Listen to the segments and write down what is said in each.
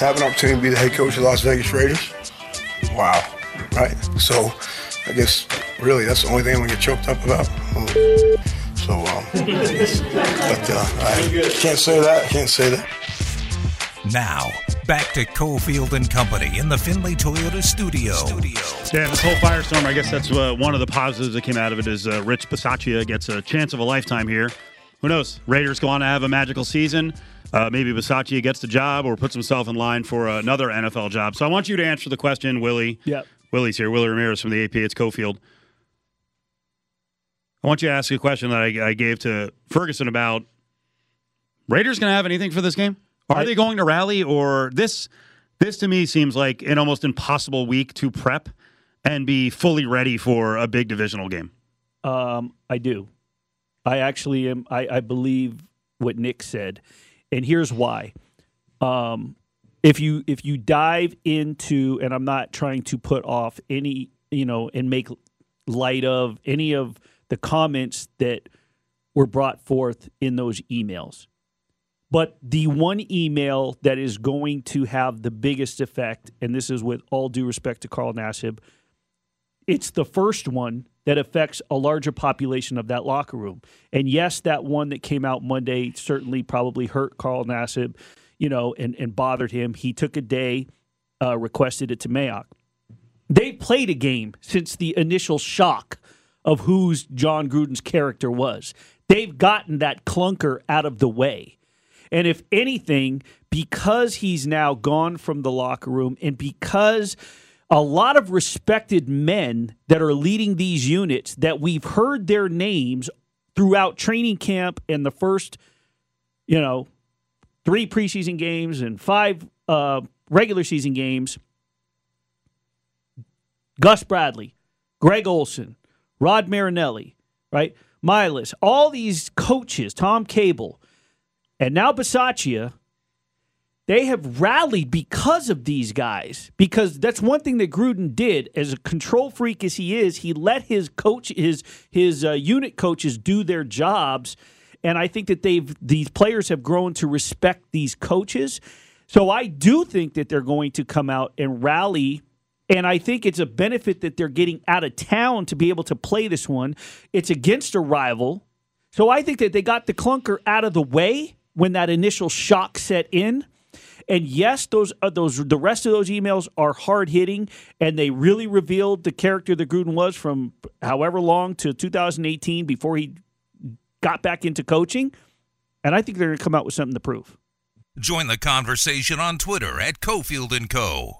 to have an opportunity to be the head coach of the Las Vegas Raiders. Wow, right? So I guess really that's the only thing I'm gonna get choked up about. So, um, but uh, I can't say that. I can't say that. Now, back to Cofield and Company in the Findlay Toyota studio. studio. Yeah, this whole firestorm, I guess that's uh, one of the positives that came out of it is uh, Rich Bisaccia gets a chance of a lifetime here. Who knows? Raiders go on to have a magical season. Uh, maybe Bisaccia gets the job or puts himself in line for another NFL job. So I want you to answer the question, Willie. Yep. Willie's here. Willie Ramirez from the AP. It's Cofield. I want you to ask a question that I, I gave to Ferguson about Raiders going to have anything for this game? Are I- they going to rally or this? This to me seems like an almost impossible week to prep and be fully ready for a big divisional game. Um, I do. I actually am. I, I believe what Nick said, and here's why. Um, if you if you dive into, and I'm not trying to put off any, you know, and make light of any of the comments that were brought forth in those emails. But the one email that is going to have the biggest effect, and this is with all due respect to Carl Nassib, it's the first one that affects a larger population of that locker room. And yes, that one that came out Monday certainly probably hurt Carl Nassib, you know, and, and bothered him. He took a day, uh, requested it to Mayock. They played a game since the initial shock of whose Jon Gruden's character was. They've gotten that clunker out of the way. And if anything, because he's now gone from the locker room and because a lot of respected men that are leading these units that we've heard their names throughout training camp and the first, you know, three preseason games and five uh, regular season games. Gus Bradley, Greg Olson, Rod Marinelli, right? Milas, all these coaches, Tom Cable, and now Bisaccia, they have rallied because of these guys. Because that's one thing that Gruden did, as a control freak as he is, he let his coach, his his uh, unit coaches do their jobs, and I think that they've these players have grown to respect these coaches. So I do think that they're going to come out and rally. And I think it's a benefit that they're getting out of town to be able to play this one. It's against a rival. So I think that they got the clunker out of the way when that initial shock set in. And yes, those uh, those the rest of those emails are hard hitting, and they really revealed the character that Gruden was from however long to 2018 before he got back into coaching. And I think they're going to come out with something to prove. Join the conversation on Twitter at Cofield and Co.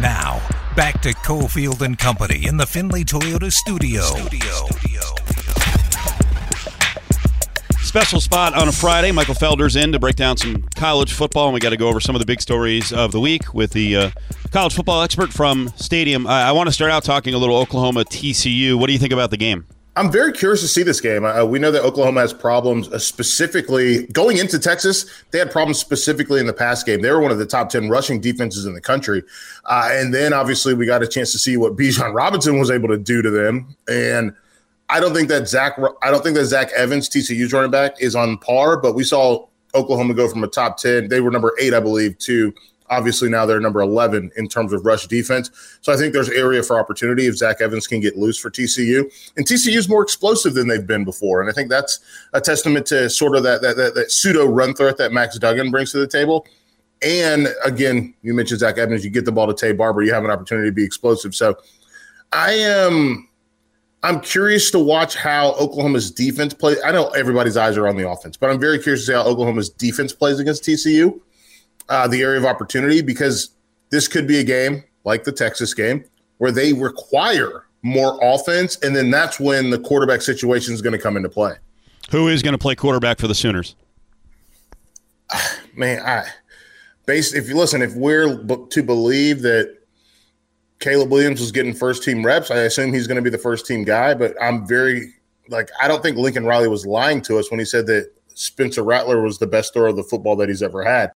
Now, back to Cofield and Company in the Findlay Toyota Studio. studio. Special spot on a Friday. Michael Felder's in to break down some college football, and we got to go over some of the big stories of the week with the uh, college football expert from Stadium. I, I want to start out talking a little Oklahoma TCU. What do you think about the game? I'm very curious to see this game. Uh, we know that Oklahoma has problems uh, specifically going into Texas. They had problems specifically in the pass game. They were one of the top 10 rushing defenses in the country. Uh, and then obviously we got a chance to see what Bijan Robinson was able to do to them. And I don't think that Zach, I don't think that Zach Evans, TCU's running back, is on par, but we saw Oklahoma go from a top 10. They were number eight, I believe, to obviously now they're number 11 in terms of rush defense. So I think there's area for opportunity if Zach Evans can get loose for TCU. And TCU is more explosive than they've been before. And I think that's a testament to sort of that, that, that, that pseudo run threat that Max Duggan brings to the table. And again, you mentioned Zach Evans, you get the ball to Taye Barber, you have an opportunity to be explosive. So I am. I'm curious to watch how Oklahoma's defense plays. I know everybody's eyes are on the offense, but I'm very curious to see how Oklahoma's defense plays against TCU, uh, the area of opportunity, because this could be a game like the Texas game where they require more offense, and then that's when the quarterback situation is going to come into play. Who is going to play quarterback for the Sooners? Man, I based if you listen, if we're b- to believe that Caleb Williams was getting first team reps. I assume he's going to be the first team guy, but I'm very like I don't think Lincoln Riley was lying to us when he said that Spencer Rattler was the best thrower of the football that he's ever had.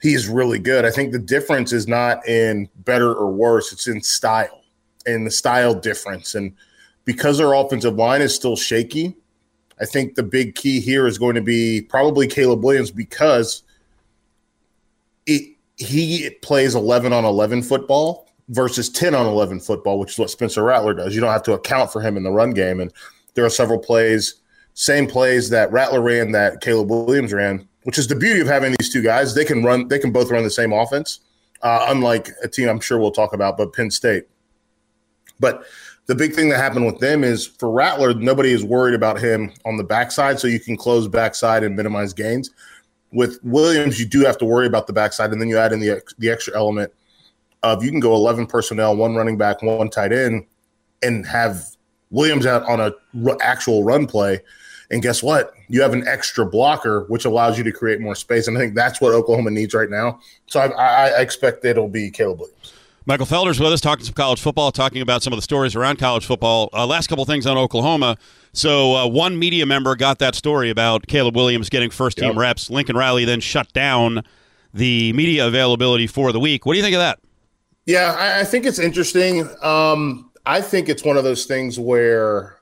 He's really good. I think the difference is not in better or worse, it's in style and the style difference. And because our offensive line is still shaky, I think the big key here is going to be probably Caleb Williams because it, he plays 11 on 11 football versus 10 on 11 football, which is what Spencer Rattler does. You don't have to account for him in the run game. And there are several plays, same plays that Rattler ran that Caleb Williams ran, which is the beauty of having these two guys. They can run, they can both run the same offense, uh, unlike a team I'm sure we'll talk about, but Penn State. But the big thing that happened with them is for Rattler, nobody is worried about him on the backside, so you can close backside and minimize gains. With Williams, you do have to worry about the backside, and then you add in the the extra element of you can go 11 personnel, one running back, one tight end, and have Williams out on a r- actual run play. And guess what? You have an extra blocker, which allows you to create more space. And I think that's what Oklahoma needs right now. So I, I, I expect it'll be Caleb Williams. Michael Felder's with us, talking some college football, talking about some of the stories around college football. Uh, last couple things on Oklahoma. So uh, one media member got that story about Caleb Williams getting first team yep. reps. Lincoln Riley then shut down the media availability for the week. What do you think of that? Yeah, I, I think it's interesting. Um, I think it's one of those things where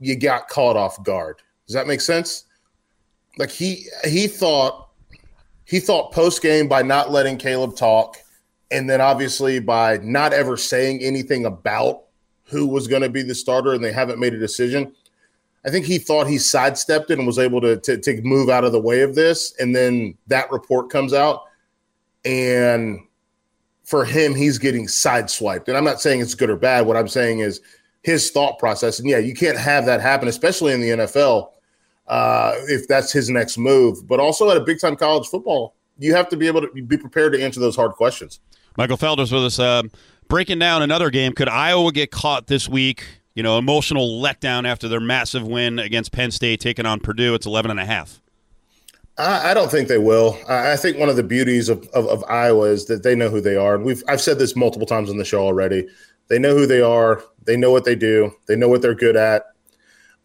you got caught off guard. Does that make sense? Like he he thought he thought post game by not letting Caleb talk, and then obviously by not ever saying anything about who was going to be the starter, and they haven't made a decision. I think he thought he sidestepped it and was able to, to, to move out of the way of this, and then that report comes out, and for him, he's getting sideswiped. And I'm not saying it's good or bad. What I'm saying is his thought process. And yeah, you can't have that happen, especially in the NFL, uh, if that's his next move. But also at a big time college football, you have to be able to be prepared to answer those hard questions. Michael Felder's with us. Uh, breaking down another game. Could Iowa get caught this week? You know, emotional letdown after their massive win against Penn State, taking on Purdue. It's 11 and a half. I, I don't think they will. I, I think one of the beauties of, of, of, Iowa is that they know who they are. And we've I've said this multiple times on the show already. They know who they are. They know what they do. They know what they're good at.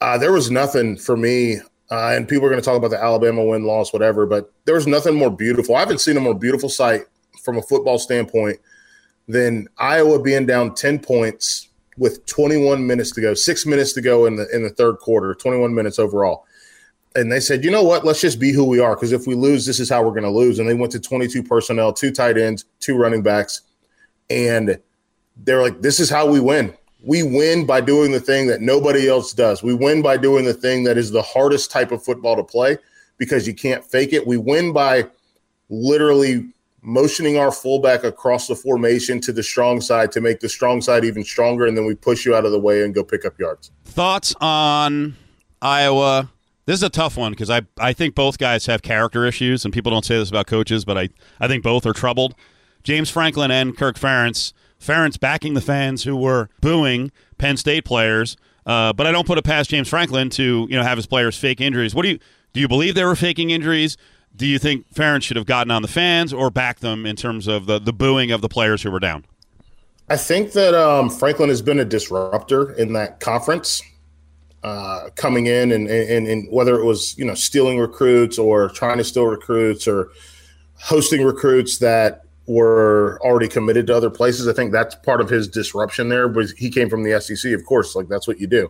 Uh, there was nothing for me, uh, and people are going to talk about the Alabama win loss, whatever. But there was nothing more beautiful. I haven't seen a more beautiful sight from a football standpoint than Iowa being down ten points with 21 minutes to go, six minutes to go in the in the third quarter, 21 minutes overall and they said, you know what? Let's just be who we are because if we lose, this is how we're going to lose. And they went to 22 personnel, two tight ends, two running backs, and they're like, this is how we win. We win by doing the thing that nobody else does. We win by doing the thing that is the hardest type of football to play because you can't fake it. We win by literally motioning our fullback across the formation to the strong side to make the strong side even stronger, and then we push you out of the way and go pick up yards. Thoughts on Iowa this is a tough one because I, I think both guys have character issues, and people don't say this about coaches, but I, I think both are troubled. James Franklin and Kirk Ferentz. Ferentz backing the fans who were booing Penn State players, uh, but I don't put it past James Franklin to you know have his players fake injuries. What do you do? You believe they were faking injuries? Do you think Ferentz should have gotten on the fans or backed them in terms of the, the booing of the players who were down? I think that um, Franklin has been a disruptor in that conference uh, coming in and, and, and whether it was you know stealing recruits or trying to steal recruits or hosting recruits that were already committed to other places. I think that's part of his disruption there. But he came from the SEC, of course, like that's what you do,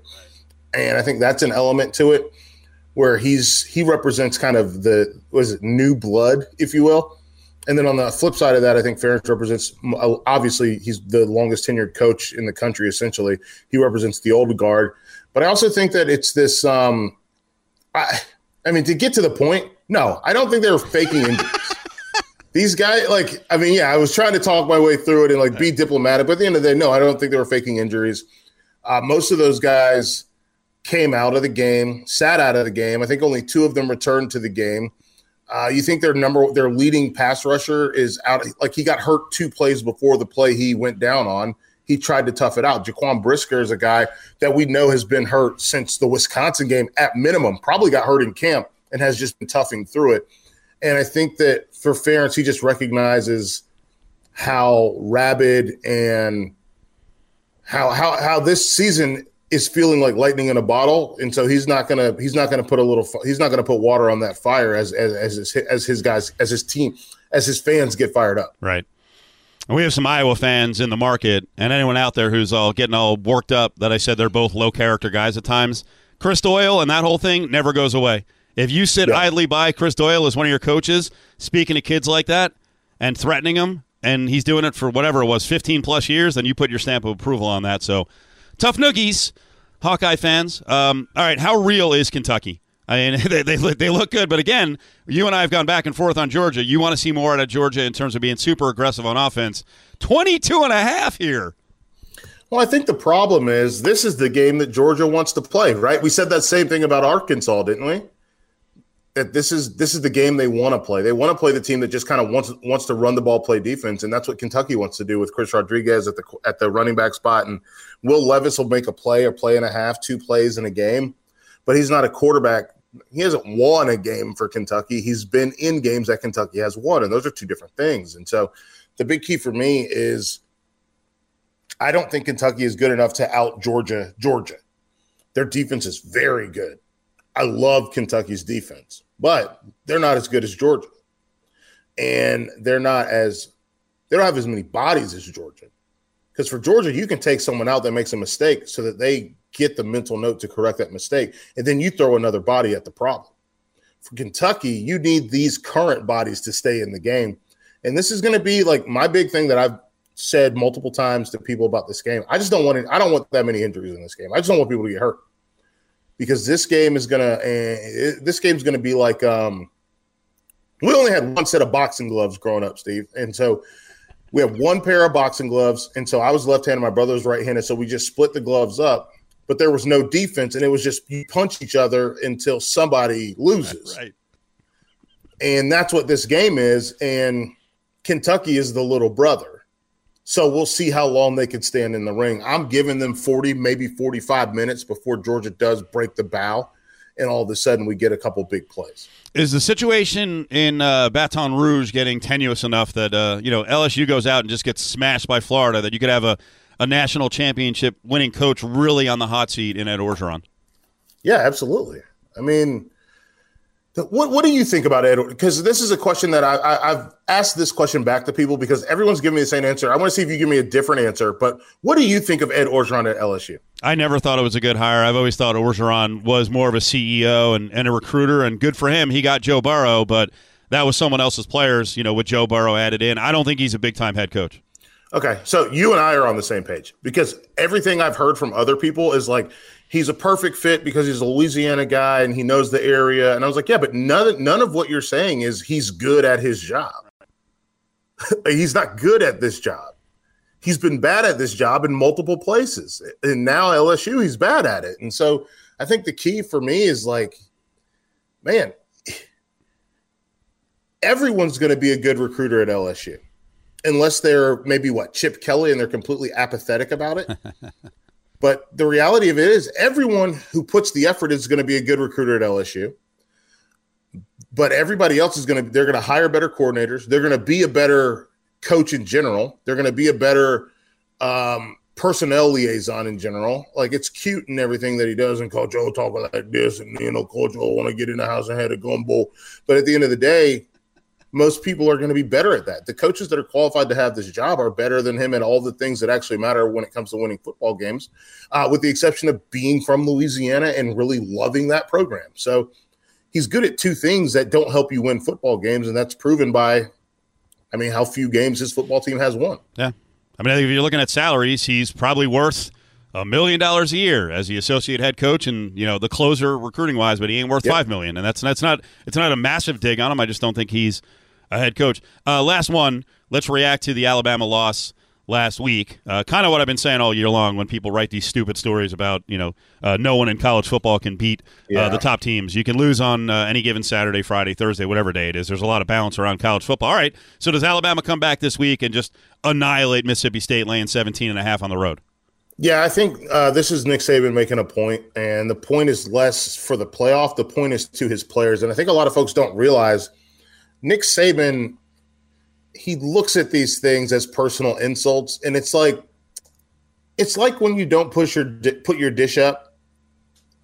and I think that's an element to it where he's he represents kind of the was it new blood, if you will. And then on the flip side of that, I think Ferentz represents obviously he's the longest tenured coach in the country. Essentially, he represents the old guard but I also think that it's this. Um, I, I mean, to get to the point, no, I don't think they were faking injuries. These guys, like, I mean, yeah, I was trying to talk my way through it and like be diplomatic, but at the end of the day, no, I don't think they were faking injuries. Uh, most of those guys came out of the game, sat out of the game. I think only two of them returned to the game. Uh, you think their number, their leading pass rusher is out? Like he got hurt two plays before the play he went down on he tried to tough it out. Jaquan Brisker is a guy that we know has been hurt since the Wisconsin game at minimum, probably got hurt in camp and has just been toughing through it. And I think that for Ferentz, he just recognizes how rabid and how how how this season is feeling like lightning in a bottle, and so he's not gonna he's not gonna put a little he's not gonna put water on that fire as as as his, as his guys as his team as his fans get fired up. Right. And we have some Iowa fans in the market, and anyone out there who's all getting all worked up that I said they're both low character guys at times. Chris Doyle and that whole thing never goes away. If you sit yeah. idly by Chris Doyle as one of your coaches, speaking to kids like that, and threatening them, and he's doing it for whatever it was, 15 plus years, then you put your stamp of approval on that. So tough noogies, Hawkeye fans. Um, all right, how real is Kentucky? I mean, they, they, they look good, but again, you and I have gone back and forth on Georgia. You want to see more out of Georgia in terms of being super aggressive on offense. 22 and a half here. Well, I think the problem is this is the game that Georgia wants to play, right? We said that same thing about Arkansas, didn't we? That this is this is the game they want to play. They want to play the team that just kind of wants wants to run the ball, play defense, and that's what Kentucky wants to do with Chris Rodriguez at the at the running back spot. And Will Levis will make a play or play and a half, two plays in a game, but he's not a quarterback. He hasn't won a game for Kentucky. He's been in games that Kentucky has won, and those are two different things. And so, the big key for me is I don't think Kentucky is good enough to out Georgia. Georgia, their defense is very good. I love Kentucky's defense, but they're not as good as Georgia, and they're not as they don't have as many bodies as Georgia. Because for Georgia, you can take someone out that makes a mistake so that they get the mental note to correct that mistake, and then you throw another body at the problem. For Kentucky, you need these current bodies to stay in the game. And this is going to be like my big thing that I've said multiple times to people about this game. I just don't want it. I don't want that many injuries in this game. I just don't want people to get hurt because this game is gonna. Uh, this game's gonna be like. Um, we only had one set of boxing gloves growing up, Steve, and so we have one pair of boxing gloves. And so I was left-handed, my brother was right-handed, so we just split the gloves up. But there was no defense, and it was just you punch each other until somebody loses. Right. And that's what this game is. And Kentucky is the little brother so we'll see how long they can stand in the ring. I'm giving them 40, maybe 45 minutes before Georgia does break the bow, and all of a sudden we get a couple big plays. Is the situation in uh, Baton Rouge getting tenuous enough that uh, you know LSU goes out and just gets smashed by Florida that you could have a, a national championship winning coach really on the hot seat in Ed Orgeron? Yeah, absolutely. I mean, what What do you think about Ed? Because this is a question that I, I, have asked this question back to people because everyone's giving me the same answer. I want to see if you give me a different answer. But what do you think of Ed Orgeron at LSU? I never thought it was a good hire. I've always thought Orgeron was more of a CEO and, and a recruiter, and good for him. He got Joe Burrow, but that was someone else's players. You know, with Joe Burrow added in, I don't think he's a big time head coach. Okay, so you and I are on the same page because everything I've heard from other people is like he's a perfect fit because he's a Louisiana guy and he knows the area. And I was like, yeah, but none none of what you're saying is he's good at his job. he's not good at this job. He's been bad at this job in multiple places. And now LSU, he's bad at it. And so I think the key for me is like, man, everyone's going to be a good recruiter at LSU unless they're maybe what Chip Kelly and they're completely apathetic about it. But the reality of it is, everyone who puts the effort is going to be a good recruiter at LSU. But everybody else is going to, they're going to hire better coordinators. They're going to be a better coach in general. They're going to be a better um, personnel liaison in general. Like it's cute and everything that he does, and Coach O talking like this, and you know, Coach O want to get in the house and had a gumbo. But at the end of the day, most people are going to be better at that. The coaches that are qualified to have this job are better than him at all the things that actually matter when it comes to winning football games, uh, with the exception of being from Louisiana and really loving that program. So he's good at two things that don't help you win football games, and that's proven by, I mean, how few games his football team has won. Yeah. I mean, if you're looking at salaries, he's probably worth a million dollars a year as the associate head coach and you know the closer recruiting wise, but he ain't worth yep. five million, and that's that's not it's not a massive dig on him. I just don't think he's a head coach. Uh, last one. Let's react to the Alabama loss last week. Uh, kind of what I've been saying all year long when people write these stupid stories about, you know, uh, no one in college football can beat uh, yeah. the top teams. You can lose on uh, any given Saturday, Friday, Thursday, whatever day it is. There's a lot of balance around college football. All right. So does Alabama come back this week and just annihilate Mississippi State laying 17 and a half on the road? Yeah, I think uh, this is Nick Saban making a point, and the point is less for the playoff. The point is to his players, and I think a lot of folks don't realize – Nick Saban, he looks at these things as personal insults, and it's like it's like when you don't push your put your dish up,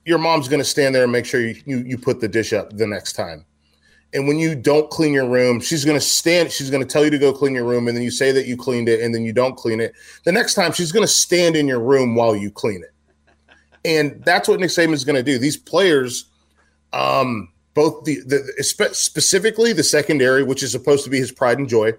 your mom's going to stand there and make sure you, you you put the dish up the next time. And when you don't clean your room, she's going to stand. She's going to tell you to go clean your room, and then you say that you cleaned it, and then you don't clean it. The next time, she's going to stand in your room while you clean it, and that's what Nick Saban is going to do. These players, um, both the, the specifically the secondary, which is supposed to be his pride and joy,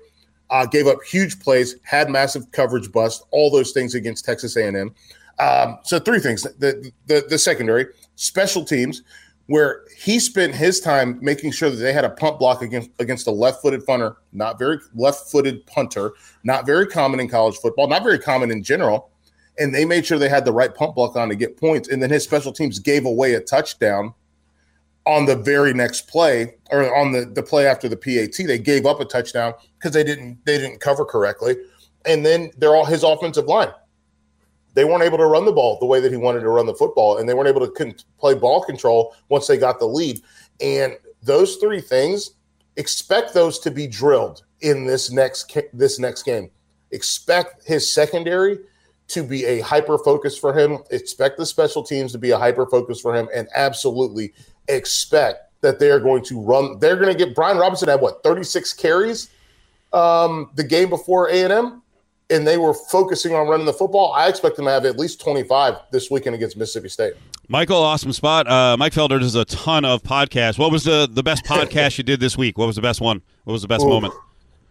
uh, gave up huge plays, had massive coverage bust, all those things against Texas A&M. Um, so three things: the, the the secondary, special teams, where he spent his time making sure that they had a punt block against against a left-footed punter, not very left-footed punter, not very common in college football, not very common in general. And they made sure they had the right punt block on to get points. And then his special teams gave away a touchdown on the very next play or on the, the play after the PAT. They gave up a touchdown because they didn't they didn't cover correctly. And then they're all his offensive line. They weren't able to run the ball the way that he wanted to run the football, and they weren't able to con- play ball control once they got the lead. And those three things, expect those to be drilled in this next this next game. Expect his secondary to be a hyper focus for him. Expect the special teams to be a hyper focus for him, and absolutely expect that they are going to run. They're going to get Brian Robinson had what 36 carries um, the game before A and M, and they were focusing on running the football. I expect them to have at least 25 this weekend against Mississippi State. Michael, awesome spot. Uh, Mike Felder does a ton of podcasts. What was the the best podcast you did this week? What was the best one? What was the best Ooh. moment?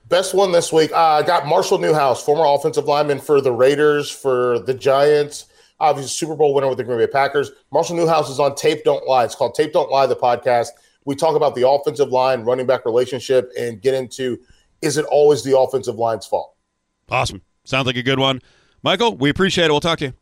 Best one this week. I uh, got Marshall Newhouse, former offensive lineman for the Raiders, for the Giants, obviously Super Bowl winner with the Green Bay Packers. Marshall Newhouse is on Tape Don't Lie. It's called Tape Don't Lie, the podcast. We talk about the offensive line, running back relationship, and get into is it always the offensive line's fault? Awesome. Sounds like a good one. Michael, we appreciate it. We'll talk to you.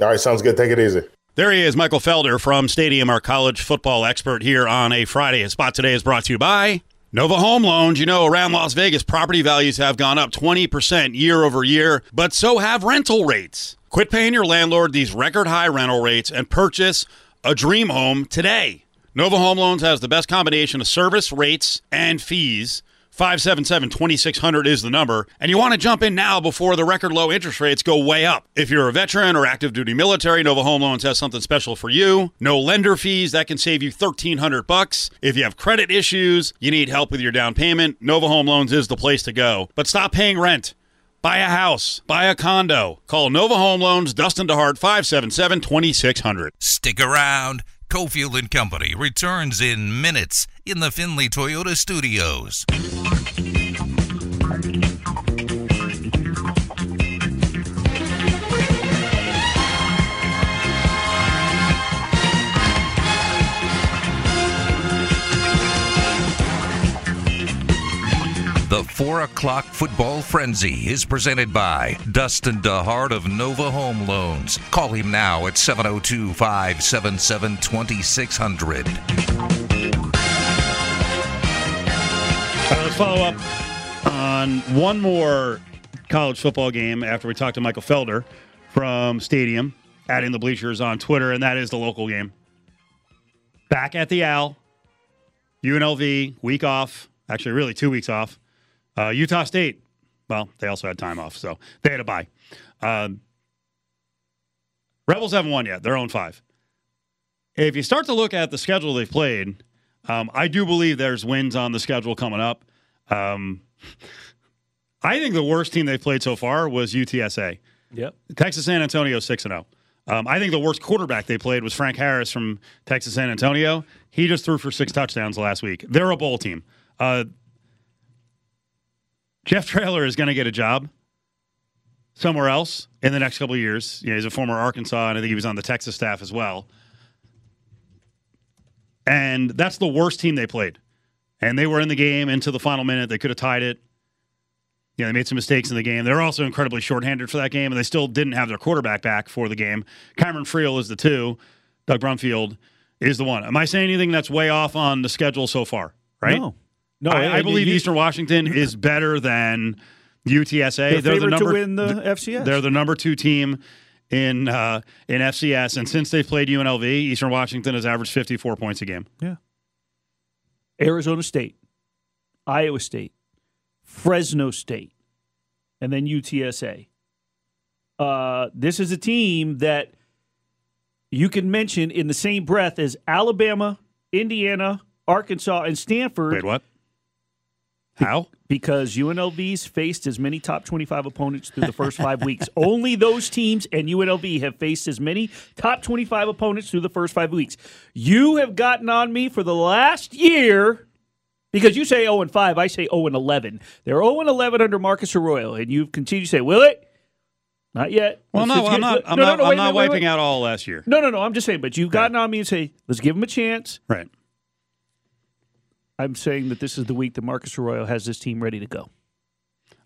All right, sounds good. Take it easy. There he is, Michael Felder from Stadium, our college football expert here on a Friday. His spot today is brought to you by Nova Home Loans, you know, around Las Vegas, property values have gone up 20% year over year, but so have rental rates. Quit paying your landlord these record high rental rates and purchase a dream home today. Nova Home Loans has the best combination of service rates and fees 577 2600 is the number, and you want to jump in now before the record low interest rates go way up. If you're a veteran or active duty military, Nova Home Loans has something special for you. No lender fees that can save you 1300 bucks. If you have credit issues, you need help with your down payment, Nova Home Loans is the place to go. But stop paying rent. Buy a house, buy a condo. Call Nova Home Loans, Dustin DeHart, 577 2600. Stick around. Cofield and Company returns in minutes in the Findlay Toyota studios. The 4 o'clock football frenzy is presented by Dustin DeHart of Nova Home Loans. Call him now at 702 577 2600. Let's follow up on one more college football game after we talked to Michael Felder from Stadium, adding the bleachers on Twitter, and that is the local game. Back at the Al, UNLV, week off, actually, really two weeks off. Uh, Utah State, well, they also had time off, so they had a bye. Um, Rebels haven't won yet. They're on five. If you start to look at the schedule they've played, um, I do believe there's wins on the schedule coming up. Um, I think the worst team they've played so far was UTSA. Yep. Texas San Antonio six and zero. Oh. Um, I think the worst quarterback they played was Frank Harris from Texas San Antonio. He just threw for six touchdowns last week. They're a bowl team. Uh, Jeff Traylor is going to get a job somewhere else in the next couple of years. You know, he's a former Arkansas, and I think he was on the Texas staff as well. And that's the worst team they played. And they were in the game into the final minute. They could have tied it. Yeah, they made some mistakes in the game. They're also incredibly shorthanded for that game, and they still didn't have their quarterback back for the game. Cameron Friel is the two. Doug Brumfield is the one. Am I saying anything that's way off on the schedule so far? Right? No. No, I, I believe you, Eastern Washington is better than UTSA. They're, the number to win the FCS. They're the number two team in uh, in FCS, and since they've played UNLV, Eastern Washington has averaged 54 points a game. Yeah. Arizona State, Iowa State, Fresno State, and then UTSA. Uh, this is a team that you can mention in the same breath as Alabama, Indiana, Arkansas, and Stanford. Wait, what? How? Because UNLV's faced as many top 25 opponents through the first five weeks. Only those teams and UNLV have faced as many top 25 opponents through the first five weeks. You have gotten on me for the last year Because you say 0 and 5, I say 0 and 11. They're 0 and 11 under Marcus Arroyo, and you've continued to say, will it? Not yet. Well, Let's no, I'm not. I'm no, no, not, no, I'm wait, not wait, wiping wait. out all last year. No, no, no. I'm just saying, but you've gotten on me and say, let's give him a chance. Right. I'm saying that this is the week that Marcus Arroyo has this team ready to go.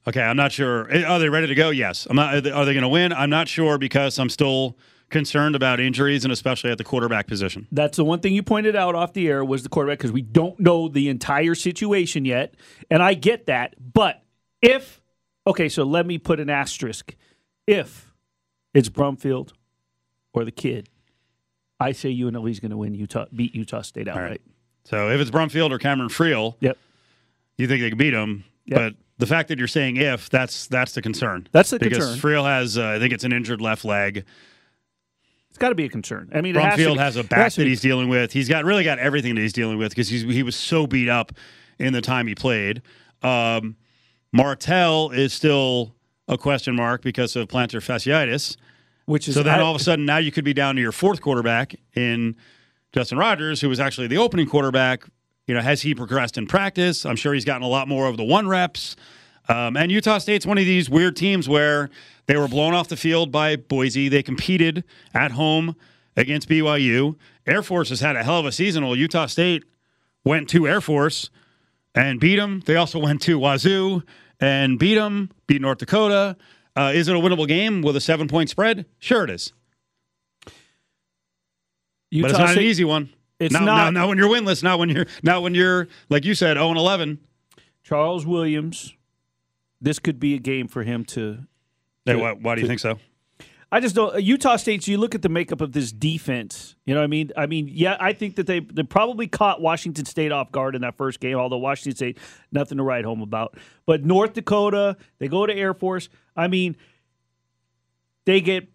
Okay, I'm not sure. Eh, Are they ready to go? Yes. I'm not. Are they, going to win? I'm not sure because I'm still concerned about injuries and especially at the quarterback position. That's the one thing you pointed out off the air was the quarterback because we don't know the entire situation yet, and I get that. But if okay, so let me put an asterisk. If it's Brumfield or the kid, I say UNLV is going to win Utah, beat Utah State outright. So if it's Brumfield or Cameron Friel, Yep, you think they can beat them. Yep. But the fact that you're saying if, that's that's the concern. That's the because concern. Friel has, uh, I think it's an injured left leg. it's got to be a concern. I mean, it has Brumfield has a back has that he's dealing with. He's got really got everything that he's dealing with because he's he was so beat up in the time he played. Um, Martell is still a question mark because of plantar fasciitis. which is So then all of a sudden, now you could be down to your fourth quarterback in Justin Rogers, who was actually the opening quarterback. You know, has he progressed in practice? I'm sure he's gotten a lot more of the one reps. Um, and Utah State's one of these weird teams where they were blown off the field by Boise. They competed at home against BYU. Air Force has had a hell of a season. Well, Utah State went to Air Force and beat them. They also went to Wazoo and beat them, beat North Dakota. Uh, is it a winnable game with a seven point spread? Sure, it is. Utah but it's not State- an easy one. It's not, not. not when you're winless. Not when you're not when you're like you said, 0 and 11. Charles Williams. This could be a game for him to Hey, why, why do you think so? I just don't. Uh, Utah State. You look at the makeup of this defense. You know, what I mean, I mean, yeah, I think that they they probably caught Washington State off guard in that first game. Although Washington State, nothing to write home about. But North Dakota, they go to Air Force. I mean, they get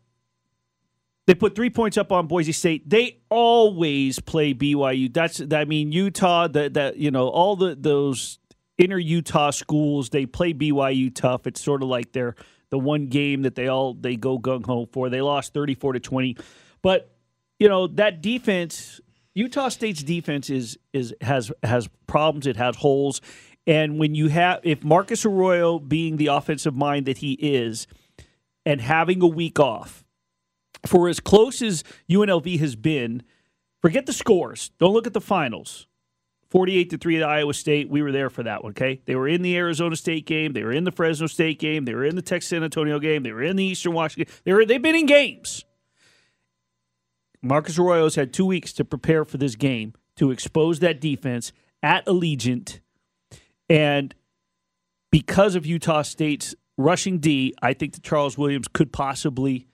they put three points up on Boise State. They always play BYU. That's I mean Utah. That that you know all the those inner Utah schools. They play BYU tough. It's sort of like they're the one game that they all they go gung ho for. They lost thirty four to twenty, but you know that defense. Utah State's defense is is has has problems. It has holes, and when you have if Marcus Arroyo being the offensive mind that he is, and having a week off, for as close as UNLV has been, forget the scores. Don't look at the finals. 48 to 3 at Iowa State. We were there for that one, okay? They were in the Arizona State game, they were in the Fresno State game, they were in the Texas San Antonio game, they were in the Eastern Washington. They were they've been in games. Marcus Arroyo's had 2 weeks to prepare for this game to expose that defense at Allegiant and because of Utah State's rushing D, I think that Charles Williams could possibly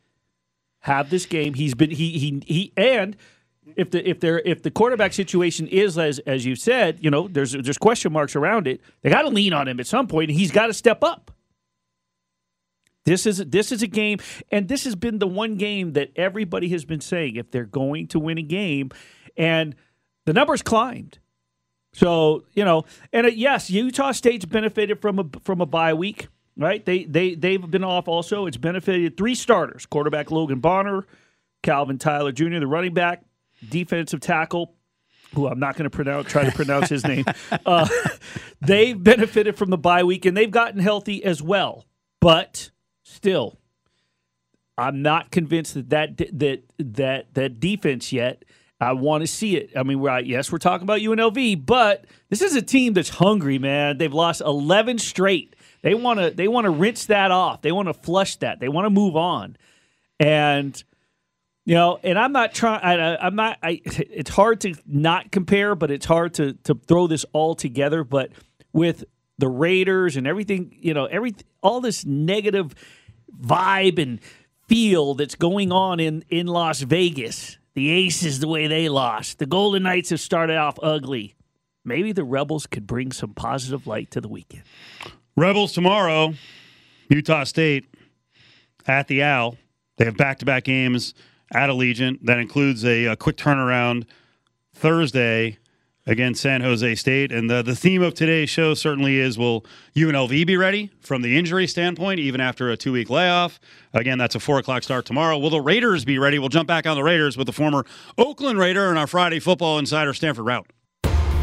have this game. He's been he he he and if the if there if the quarterback situation is as as you said, you know, there's there's question marks around it. They got to lean on him at some point, and he's got to step up. This is this is a game, and this has been the one game that everybody has been saying if they're going to win a game, and the numbers climbed. So you know, and uh, yes, Utah State's benefited from a from a bye week, right? They they they've been off also. It's benefited three starters: quarterback Logan Bonner, Calvin Tyler Jr., the running back, defensive tackle, who I'm not going to pronounce try to pronounce his name. Uh, they've benefited from the bye week and they've gotten healthy as well, but still, I'm not convinced that that that that that defense yet. I want to see it. I mean, we're, yes, we're talking about UNLV, but this is a team that's hungry, man. They've lost 11 straight. They want to they want to rinse that off. They want to flush that. They want to move on. And you know, and I'm not trying. I'm not. I. It's hard to not compare, but it's hard to to throw this all together. But with the Raiders and everything, you know, every all this negative vibe and feel that's going on in in Las Vegas. The Aces, the way they lost. The Golden Knights have started off ugly. Maybe the Rebels could bring some positive light to the weekend. Rebels tomorrow, Utah State at the Owl. They have back to back games at Allegiant. That includes a, a quick turnaround Thursday against San Jose State. And the, the theme of today's show certainly is will UNLV be ready from the injury standpoint, even after a two week layoff? Again, that's a four o'clock start tomorrow. Will the Raiders be ready? We'll jump back on the Raiders with the former Oakland Raider and our Friday football insider, Stanford Routt.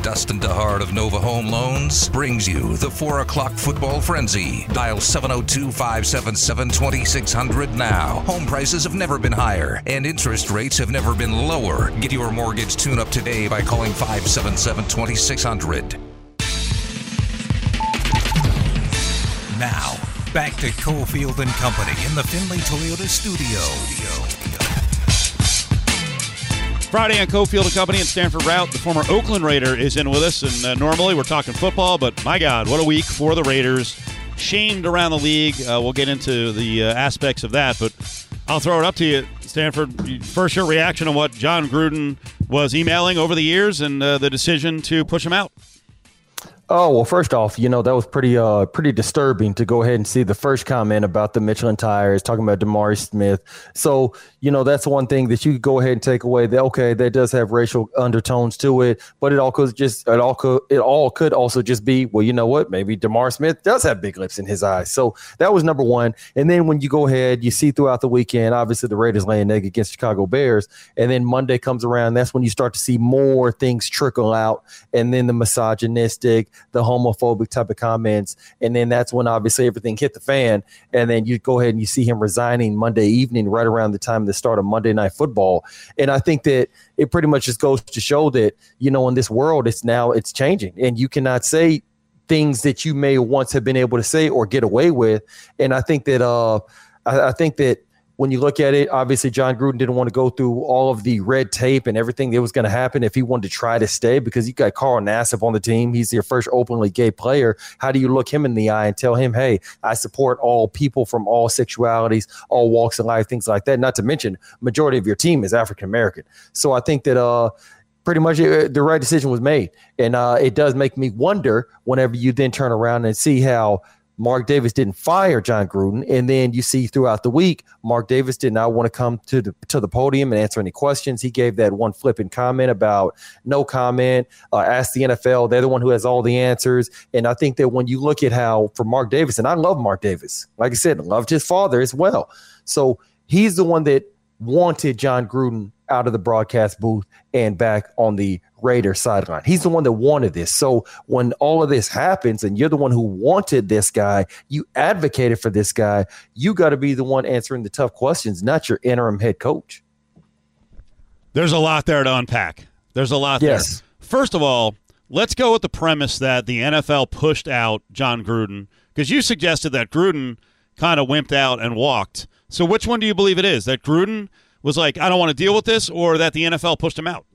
Dustin DeHart of Nova Home Loans brings you the 4 o'clock football frenzy. Dial 702 577 2600 now. Home prices have never been higher, and interest rates have never been lower. Get your mortgage tune up today by calling 577 2600. Now, back to Cofield and Company in the Findlay Toyota studio. Friday on Cofield and Company and Stanford Routt, the former Oakland Raider is in with us, and uh, normally we're talking football, but my God, what a week for the Raiders! Shamed around the league. Uh, we'll get into the uh, aspects of that, but I'll throw it up to you, Stanford. First, your reaction on what Jon Gruden was emailing over the years and uh, the decision to push him out. Oh well, first off, you know that was pretty uh pretty disturbing to go ahead and see the first comment about the Michelin tires talking about DeMaurice Smith. So you know that's one thing that you could go ahead and take away. That okay, that does have racial undertones to it, but it all could just it all could it all could also just be well, you know what? Maybe DeMaurice Smith does have big lips in his eyes. So that was number one. And then when you go ahead, you see throughout the weekend, obviously the Raiders laying egg against Chicago Bears, and then Monday comes around. That's when you start to see more things trickle out, and then the misogynistic the homophobic type of comments. And then that's when obviously everything hit the fan. And then you go ahead and you see him resigning Monday evening, right around the time the start of Monday Night Football. And I think that it pretty much just goes to show that, you know, in this world, it's now it's changing. And you cannot say things that you may once have been able to say or get away with. And I think that uh I, I think that when you look at it, obviously Jon Gruden didn't want to go through all of the red tape and everything that was going to happen if he wanted to try to stay because you got Carl Nassib on the team. He's your first openly gay player. How do you look him in the eye and tell him, hey, I support all people from all sexualities, all walks of life, things like that? Not to mention, majority of your team is African American. So I think that uh pretty much uh, the right decision was made. And uh, it does make me wonder whenever you then turn around and see how Mark Davis didn't fire Jon Gruden, and then you see throughout the week, Mark Davis did not want to come to the to the podium and answer any questions. He gave that one flipping comment about no comment. Uh, ask the NFL; they're the one who has all the answers. And I think that when you look at how for Mark Davis, and I love Mark Davis, like I said, loved his father as well. So he's the one that wanted Jon Gruden out of the broadcast booth and back on the Raider sideline. He's the one that wanted this. So when all of this happens and you're the one who wanted this guy, you advocated for this guy, you got to be the one answering the tough questions, not your interim head coach. There's a lot there to unpack. There's a lot yes. there. First of all, let's go with the premise that the NFL pushed out Jon Gruden because you suggested that Gruden kind of wimped out and walked. So which one do you believe it is? That Gruden was like, I don't want to deal with this, or that the NFL pushed him out?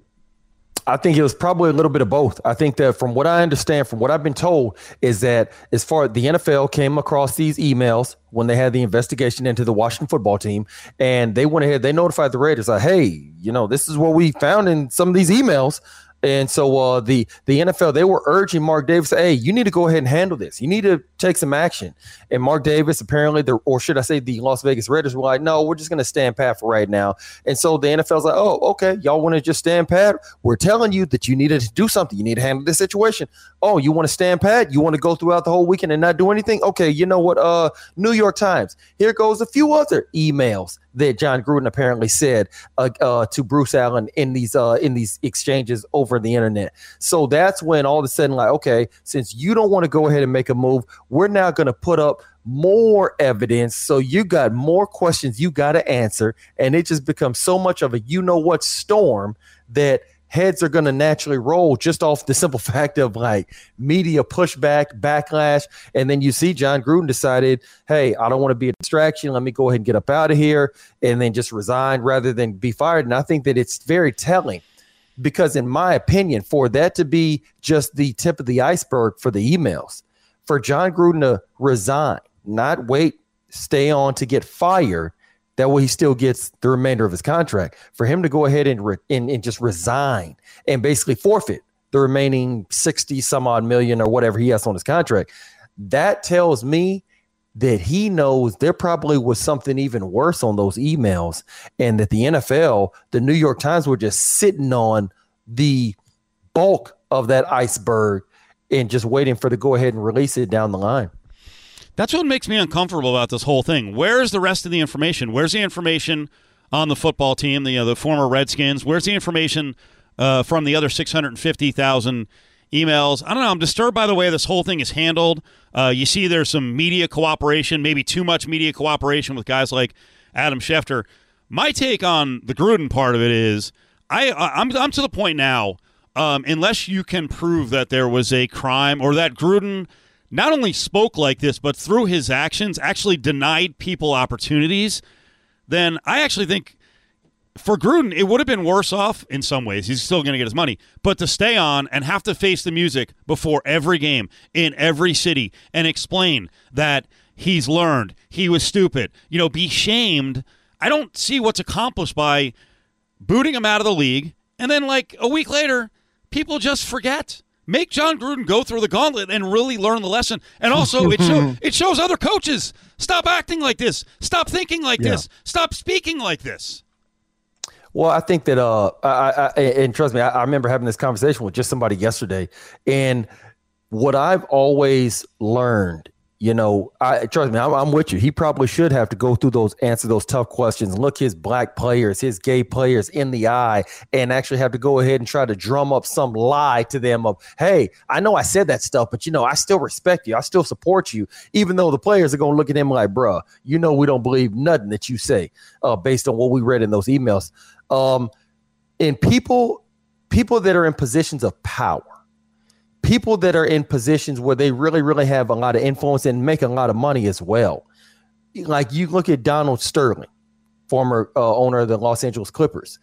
I think it was probably a little bit of both. I think that from what I understand, from what I've been told, is that as far as the NFL came across these emails when they had the investigation into the Washington football team, and they went ahead, they notified the Raiders, like, hey, you know, this is what we found in some of these emails. And so uh, the the NFL they were urging Mark Davis, hey, you need to go ahead and handle this. You need to take some action. And Mark Davis apparently, the, or should I say, the Las Vegas Raiders were like, no, we're just going to stand pat for right now. And so the NFL's like, oh, okay, y'all want to just stand pat? We're telling you that you need to do something. You need to handle this situation. Oh, you want to stand pat? You want to go throughout the whole weekend and not do anything? Okay, you know what? Uh, New York Times. Here goes a few other emails that Jon Gruden apparently said uh, uh, to Bruce Allen in these uh, in these exchanges over the internet. So that's when all of a sudden, like, okay, since you don't want to go ahead and make a move, we're now going to put up more evidence. So you got more questions you got to answer, and it just becomes so much of a you know what storm that heads are going to naturally roll just off the simple fact of like media pushback, backlash. And then you see Jon Gruden decided, hey, I don't want to be a distraction. Let me go ahead and get up out of here and then just resign rather than be fired. And I think that it's very telling because, in my opinion, for that to be just the tip of the iceberg for the emails, for Jon Gruden to resign, not wait, stay on to get fired that way, he still gets the remainder of his contract. For him to go ahead and, re- and, and just resign and basically forfeit the remaining 60 some odd million or whatever he has on his contract, that tells me that he knows there probably was something even worse on those emails and that the NFL, the New York Times were just sitting on the bulk of that iceberg and just waiting for to go ahead and release it down the line. That's what makes me uncomfortable about this whole thing. Where's the rest of the information? Where's the information on the football team, the uh, the former Redskins? Where's the information uh, from the other 650,000 emails. I don't know. I'm disturbed by the way this whole thing is handled. Uh, you see, there's some media cooperation, maybe too much media cooperation with guys like Adam Schefter. My take on the Gruden part of it is, I I'm I'm to the point now. Um, unless you can prove that there was a crime or that Gruden not only spoke like this, but through his actions actually denied people opportunities, then I actually think for Gruden, it would have been worse off in some ways. He's still going to get his money, but to stay on and have to face the music before every game in every city and explain that he's learned, he was stupid, you know, be shamed. I don't see what's accomplished by booting him out of the league and then like a week later, people just forget. Make Jon Gruden go through the gauntlet and really learn the lesson. And also, it show, it shows other coaches stop acting like this, stop thinking like yeah. this, stop speaking like this. Well, I think that, uh, I, I, and trust me, I, I remember having this conversation with just somebody yesterday, and what I've always learned you know, I trust me, I'm, I'm, with you. He probably should have to go through those, answer those tough questions, look his black players, his gay players in the eye, and actually have to go ahead and try to drum up some lie to them of, hey, I know I said that stuff, but you know, I still respect you, I still support you, even though the players are gonna look at him like, bruh, you know, we don't believe nothing that you say, uh, based on what we read in those emails. Um, and people, people that are in positions of power people that are in positions where they really, really have a lot of influence and make a lot of money as well. Like you look at Donald Sterling, former uh, owner of the Los Angeles Clippers.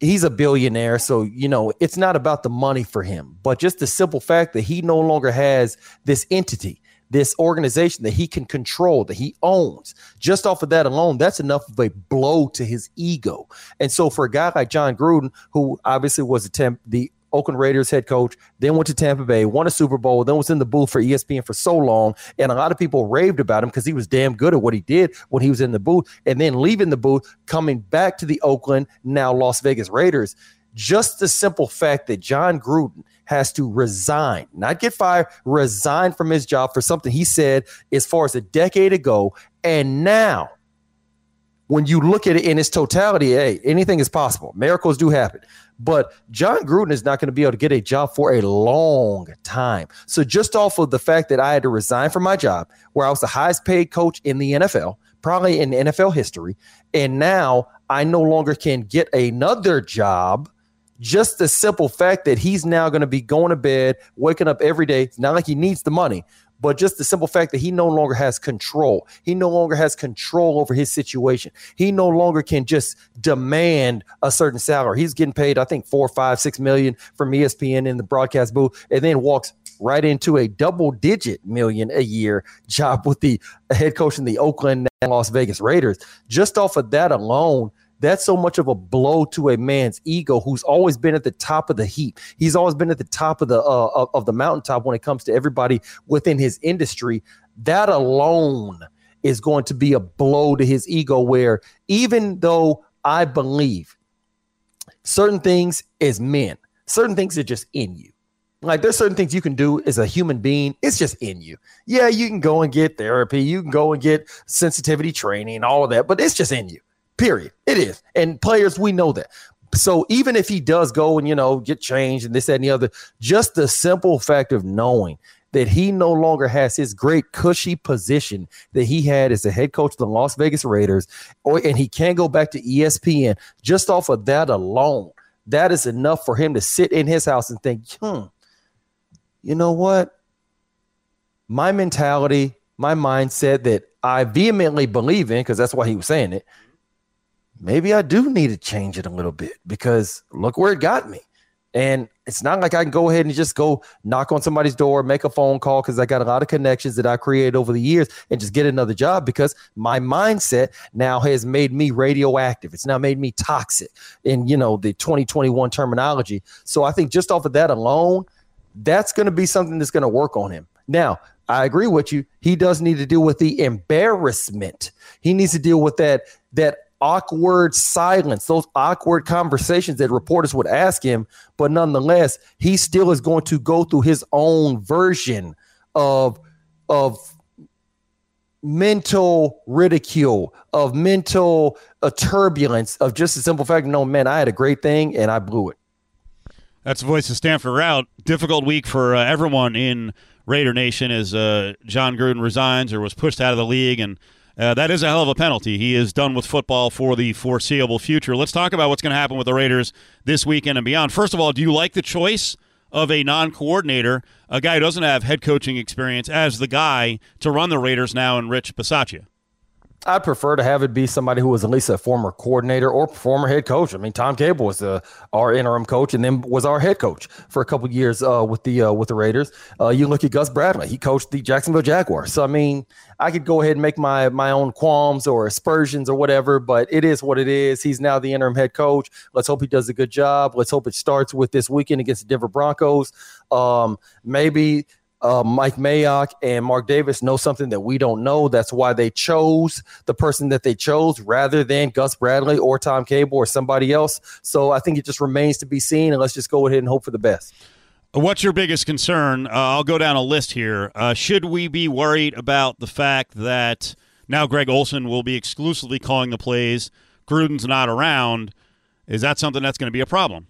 He's a billionaire, so you know it's not about the money for him, but just the simple fact that he no longer has this entity, this organization that he can control, that he owns. Just off of that alone, that's enough of a blow to his ego. And so, for a guy like Jon Gruden, who obviously was the, temp, the Oakland Raiders head coach, then went to Tampa Bay, won a Super Bowl, then was in the booth for ESPN for so long. And a lot of people raved about him because he was damn good at what he did when he was in the booth. And then leaving the booth, coming back to the Oakland, now Las Vegas Raiders. Just the simple fact that Jon Gruden has to resign, not get fired, resign from his job for something he said as far as a decade ago. And now, when you look at it in its totality, hey, anything is possible. Miracles do happen. But Jon Gruden is not going to be able to get a job for a long time. So just off of the fact that I had to resign from my job, where I was the highest paid coach in the NFL, probably in NFL history, and now I no longer can get another job. Just the simple fact that he's now going to be going to bed, waking up every day. It's not like he needs the money, but just the simple fact that he no longer has control. He no longer has control over his situation. He no longer can just demand a certain salary. He's getting paid, I think, four, five, six million from ESPN in the broadcast booth, and then walks right into a double digit million a year job with the head coach in the Oakland and Las Vegas Raiders. Just off of that alone, that's so much of a blow to a man's ego who's always been at the top of the heap. He's always been at the top of the uh, of, of the mountaintop when it comes to everybody within his industry. That alone is going to be a blow to his ego. Where even though I believe certain things as men, certain things are just in you. Like there's certain things you can do as a human being. It's just in you. Yeah, you can go and get therapy. You can go and get sensitivity training, all of that, but it's just in you. Period. It is. And players, we know that. So even if he does go and, you know, get changed and this, that, and the other, just the simple fact of knowing that he no longer has his great cushy position that he had as the head coach of the Las Vegas Raiders, or and he can't go back to ESPN just off of that alone. That is enough for him to sit in his house and think, hmm, you know what? My mentality, my mindset that I vehemently believe in, because that's why he was saying it, maybe I do need to change it a little bit because look where it got me. And it's not like I can go ahead and just go knock on somebody's door, make a phone call because I got a lot of connections that I created over the years and just get another job because my mindset now has made me radioactive. It's now made me toxic in, you know, the 2021 terminology. So I think just off of that alone, that's going to be something that's going to work on him. Now, I agree with you. He does need to deal with the embarrassment. He needs to deal with that that awkward silence, those awkward conversations that reporters would ask him. But nonetheless, he still is going to go through his own version of of mental ridicule, of mental uh, turbulence, of just the simple fact. No, man, I had a great thing and I blew it. That's the voice of Stanford Routt. Difficult week for uh, everyone in Raider Nation as uh, Jon Gruden resigns or was pushed out of the league, and uh, that is a hell of a penalty. He is done with football for the foreseeable future. Let's talk about what's going to happen with the Raiders this weekend and beyond. First of all, do you like the choice of a non-coordinator, a guy who doesn't have head coaching experience, as the guy to run the Raiders now in Rich Bisaccia? I'd prefer to have it be somebody who was at least a former coordinator or former head coach. I mean, Tom Cable was uh, our interim coach and then was our head coach for a couple years uh, with the uh, with the Raiders. Uh, you look at Gus Bradley; he coached the Jacksonville Jaguars. So I mean, I could go ahead and make my my own qualms or aspersions or whatever, but it is what it is. He's now the interim head coach. Let's hope he does a good job. Let's hope it starts with this weekend against the Denver Broncos. Um, maybe uh, Mike Mayock and Mark Davis know something that we don't know. That's why they chose the person that they chose rather than Gus Bradley or Tom Cable or somebody else. So I think it just remains to be seen, and let's just go ahead and hope for the best. What's your biggest concern? Uh, I'll go down a list here. Uh, should we be worried about the fact that now Greg Olson will be exclusively calling the plays? Gruden's not around. Is that something that's going to be a problem?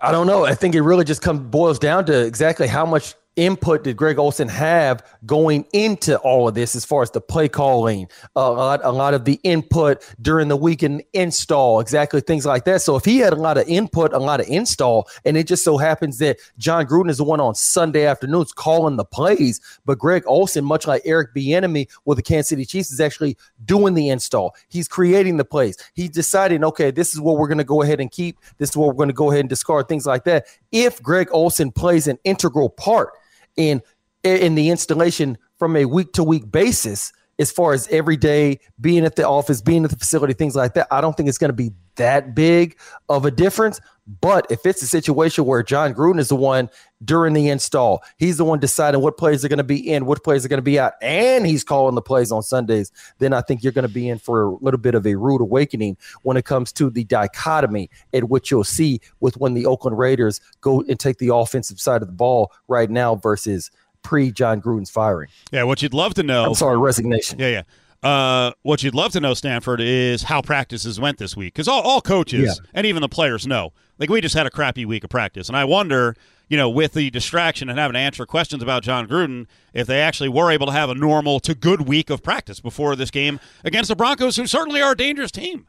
I don't know. I think it really just comes boils down to exactly how much input did Greg Olson have going into all of this as far as the play calling, a, lot, a lot of the input during the weekend install, exactly things like that. So if he had a lot of input, a lot of install, and it just so happens that Jon Gruden is the one on Sunday afternoons calling the plays, but Greg Olson, much like Eric Bieniemy with the Kansas City Chiefs, is actually doing the install. He's creating the plays. He's deciding, okay, this is what we're going to go ahead and keep. This is what we're going to go ahead and discard, things like that. If Greg Olson plays an integral part – in in the installation from a week to week basis as far as every day being at the office, being at the facility, things like that. I don't think it's going to be that big of a difference. But if it's a situation where Jon Gruden is the one during the install, he's the one deciding what plays are going to be in, what plays are going to be out, and he's calling the plays on Sundays, then I think you're going to be in for a little bit of a rude awakening when it comes to the dichotomy at which you'll see with when the Oakland Raiders go and take the offensive side of the ball right now versus pre Jon Gruden's firing. Yeah, what you'd love to know. I'm sorry, resignation. Yeah, yeah. Uh, what you'd love to know, Stanford, is how practices went this week. Because all, all coaches yeah. and even the players know. Like, we just had a crappy week of practice. And I wonder, you know, with the distraction and having to answer questions about Jon Gruden, if they actually were able to have a normal to good week of practice before this game against the Broncos, who certainly are a dangerous team.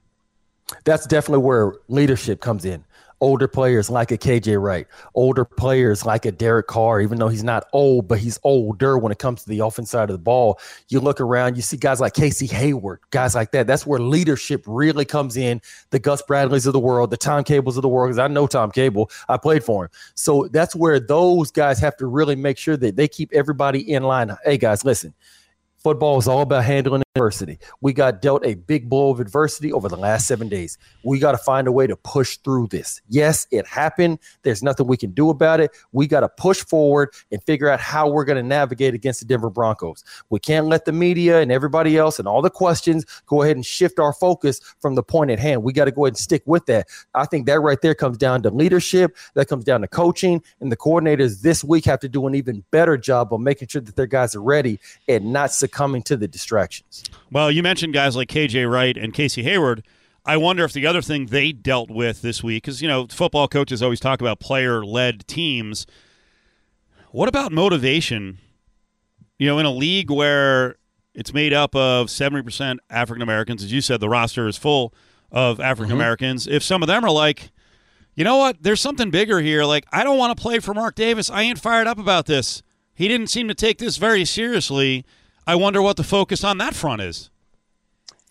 That's definitely where leadership comes in older players like a KJ Wright, older players like a Derek Carr, even though he's not old, but he's older when it comes to the offense side of the ball. You look around, you see guys like Casey Hayward, guys like that. That's where leadership really comes in. The Gus Bradleys of the world, the Tom Cables of the world, because I know Tom Cable, I played for him. So that's where those guys have to really make sure that they keep everybody in line. Hey, guys, listen, Football is all about handling adversity. We got dealt a big blow of adversity over the last seven days. We got to find a way to push through this. Yes, it happened. There's nothing we can do about it. We got to push forward and figure out how we're going to navigate against the Denver Broncos. We can't let the media and everybody else and all the questions go ahead and shift our focus from the point at hand. We got to go ahead and stick with that. I think that right there comes down to leadership, that comes down to coaching, and the coordinators this week have to do an even better job of making sure that their guys are ready and not succumbing to the distractions. Well, you mentioned guys like KJ Wright and Casey Hayward. I wonder if the other thing they dealt with this week, because, you know, football coaches always talk about player led teams. What about motivation? You know, in a league where it's made up of 70% African Americans, as you said, the roster is full of African Americans. Mm-hmm. If some of them are like, you know what, there's something bigger here. Like, I don't want to play for Mark Davis. I ain't fired up about this. He didn't seem to take this very seriously. I wonder what the focus on that front is.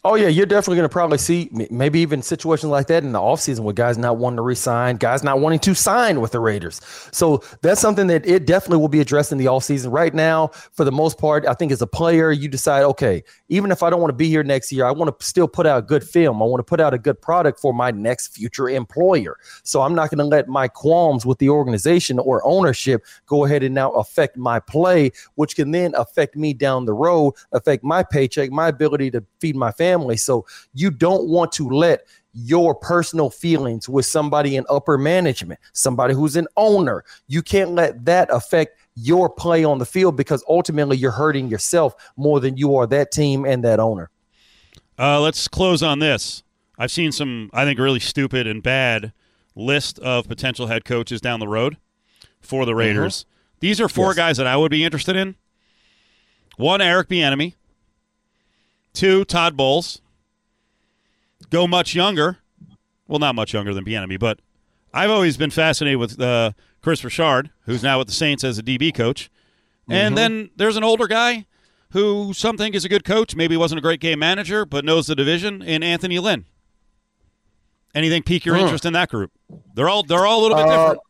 Oh yeah, you're definitely going to probably see maybe even situations like that in the offseason with guys not wanting to resign, guys not wanting to sign with the Raiders. So that's something that it definitely will be addressed in the offseason. Right now, for the most part, I think as a player, you decide, okay, even if I don't want to be here next year, I want to still put out a good film. I want to put out a good product for my next future employer. So I'm not going to let my qualms with the organization or ownership go ahead and now affect my play, which can then affect me down the road, affect my paycheck, my ability to feed my family family. So you don't want to let your personal feelings with somebody in upper management, somebody who's an owner, you can't let that affect your play on the field because ultimately you're hurting yourself more than you are that team and that owner. Uh, let's close on this. I've seen some, I think, really stupid and bad list of potential head coaches down the road for the Raiders. These are four Yes. guys that I would be interested in. One, Eric Bieniemy. Two, Todd Bowles. Go much younger. Well, not much younger than Bieniemy, but I've always been fascinated with uh, Kris Richard, who's now with the Saints as a DB coach. And then there's an older guy who some think is a good coach, maybe wasn't a great game manager, but knows the division, in Anthony Lynn. Anything pique your interest in that group? They're all they're all a little bit Uh, different.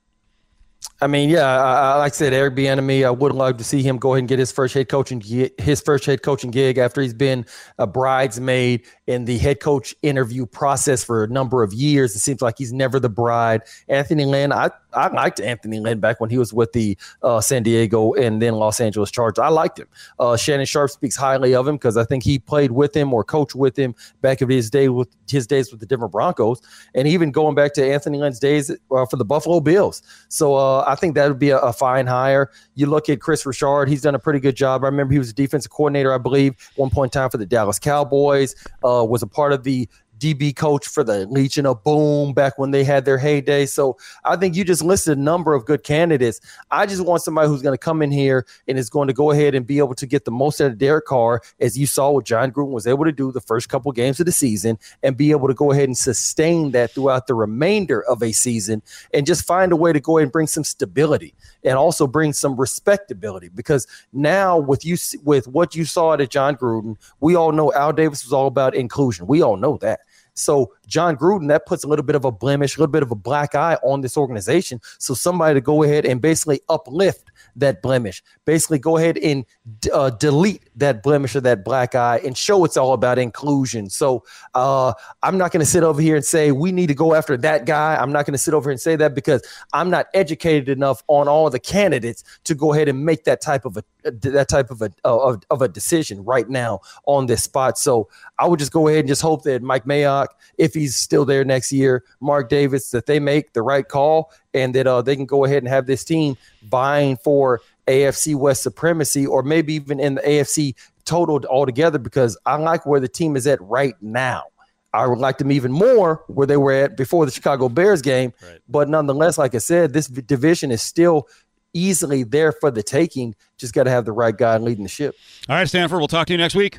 I mean, yeah, I, like I said, Eric Bieniemy. I would love to see him go ahead and get his first head coaching his first head coaching gig after he's been a bridesmaid in the head coach interview process for a number of years. It seems like he's never the bride. Anthony Lynn, I I liked Anthony Lynn back when he was with the uh, San Diego and then Los Angeles Chargers. I liked him. Uh, Shannon Sharpe speaks highly of him because I think he played with him or coached with him back in his day with his days with the Denver Broncos, and even going back to Anthony Lynn's days uh, for the Buffalo Bills. So uh, I think that would be a, a fine hire. You look at Kris Richard; he's done a pretty good job. I remember he was a defensive coordinator, I believe, one point in time for the Dallas Cowboys. Uh, was a part of the DB coach for the Legion of Boom back when they had their heyday. So I think you just listed a number of good candidates. I just want somebody who's going to come in here and is going to go ahead and be able to get the most out of Derek Carr, as you saw what Jon Gruden was able to do the first couple games of the season, and be able to go ahead and sustain that throughout the remainder of a season, and just find a way to go ahead and bring some stability and also bring some respectability. Because now with you with what you saw at Jon Gruden, we all know Al Davis was all about inclusion. We all know that. So Jon Gruden, that puts a little bit of a blemish, a little bit of a black eye on this organization. So somebody to go ahead and basically uplift that blemish, basically go ahead and uh, delete that blemish or that black eye and show it's all about inclusion. So uh, I'm not going to sit over here and say we need to go after that guy. I'm not going to sit over here and say that because I'm not educated enough on all the candidates to go ahead and make that type of a that type of a of, of a decision right now on this spot. So I would just go ahead and just hope that Mike Mayock, if he's still there next year, Mark Davis, that they make the right call and that uh, they can go ahead and have this team vying for AFC West supremacy or maybe even in the AFC total altogether because I like where the team is at right now. I would like them even more where they were at before the Chicago Bears game. Right. But nonetheless, like I said, this division is still easily there for the taking. Just got to have the right guy leading the ship. All right, Stanford, we'll talk to you next week.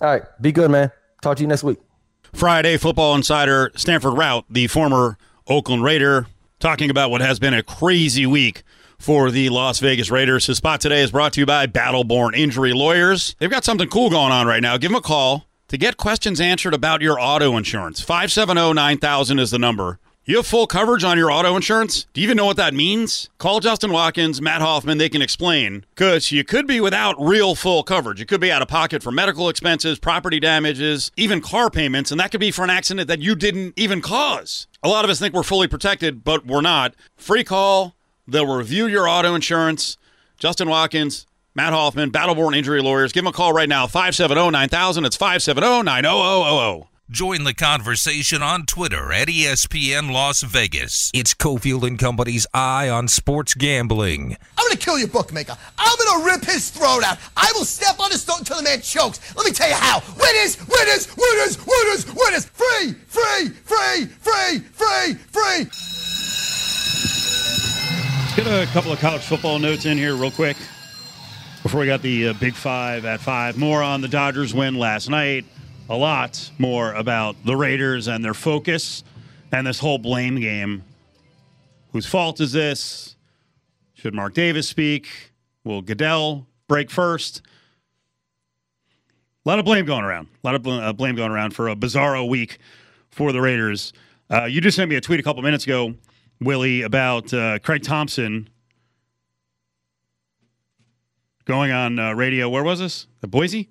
All right. Be good, man. Talk to you next week. Friday, football insider Stanford Routt, the former Oakland Raider, talking about what has been a crazy week for the Las Vegas Raiders. His spot today is brought to you by Battleborn Injury Lawyers. They've got something cool going on right now. Give them a call to get questions answered about your auto insurance. 570 9000 is the number. You have full coverage on your auto insurance? Do you even know what that means? Call Justin Watkins, Matt Hoffman, they can explain. Because you could be without real full coverage. You could be out of pocket for medical expenses, property damages, even car payments, and that could be for an accident that you didn't even cause. A lot of us think we're fully protected, but we're not. Free call, they'll review your auto insurance. Justin Watkins, Matt Hoffman, Battleborn Injury Lawyers. Give them a call right now, 570 9000. It's 570 90000. Join the conversation on Twitter at ESPN Las Vegas. It's Cofield and Company's Eye on Sports Gambling. I'm gonna kill your bookmaker. I'm gonna rip his throat out. I will step on his throat until the man chokes. Let me tell you how. Winners, winners, winners, winners, winners. Free, free, free, free, free, free. Let's get a couple of college football notes in here real quick before we got the uh, Big Five at five. More on the Dodgers win last night. A lot more about the Raiders and their focus and this whole blame game. Whose fault is this? Should Mark Davis speak? Will Goodell break first? A lot of blame going around. A lot of uh, blame going around for a bizarro week for the Raiders. Uh, you just sent me a tweet a couple minutes ago, Willie, about uh, Craig Thompson going on uh, radio. Where was this? At Boise?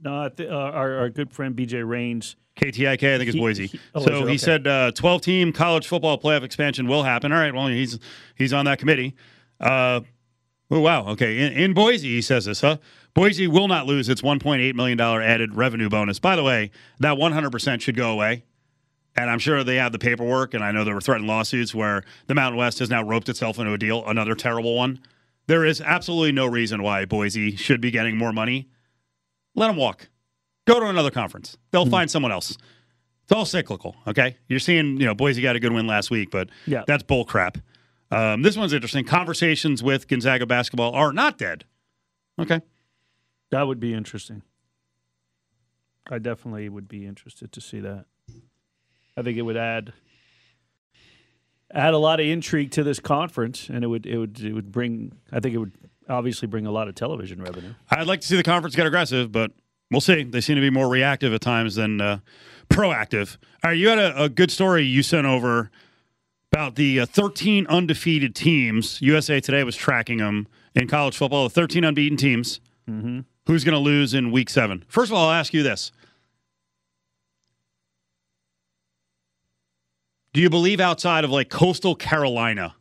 No, th- uh, our, our good friend BJ Rains. KTIK, I think it's He- Boise. he- oh, is so he Okay. said uh, 12 team college football playoff expansion will happen. All right, well, he's he's on that committee. Uh, oh, wow. Okay. In, in Boise, he says this, huh? Boise will not lose its $1.8 million added revenue bonus. By the way, that 100% should go away. And I'm sure they have the paperwork, and I know there were threatened lawsuits where the Mountain West has now roped itself into a deal, another terrible one. There is absolutely no reason why Boise should be getting more money. Let them walk. Go to another conference. They'll find someone else It's all cyclical. Okay, you're seeing you know Boise got a good win last week, but Yeah. that's bull crap. Um, this one's interesting. Conversations with Gonzaga basketball are not dead. Okay. That would be interesting. I definitely would be interested to see that. I think it would add add a lot of intrigue to this conference, and it would it would it would bring. I think it would obviously bring a lot of television revenue. I'd like to see the conference get aggressive, but we'll see. They seem to be more reactive at times than uh, proactive. All right, you had a, a good story you sent over about the uh, 13 undefeated teams. USA Today was tracking them in college football. The 13 unbeaten teams. Who's going to lose in Week Seven? First of all, I'll ask you this: Do you believe outside of like Coastal Carolina?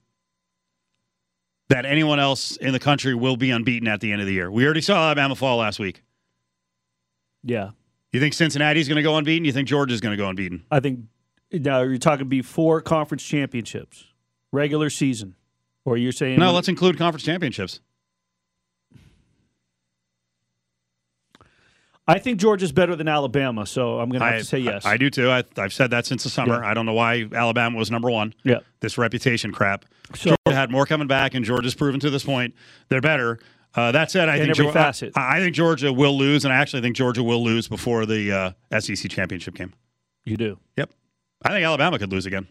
That anyone else in the country will be unbeaten at the end of the year. We already saw Alabama fall last week. Yeah, You think Cincinnati's going to go unbeaten? You think Georgia's going to go unbeaten? I think now you're talking before conference championships, regular season, or you're saying No, let's include conference championships. I think Georgia's better than Alabama, so I'm going to have I, to say yes. I, I do too. I, I've said that since the summer. Yeah. I don't know why Alabama was number one. Yeah. This reputation crap. So- Georgia had more coming back, and Georgia's proven to this point they're better. Uh, that said, I think every Geor- facet. I, I think Georgia will lose, and I actually think Georgia will lose before the uh, SEC championship game. You do. Yep. I think Alabama could lose again.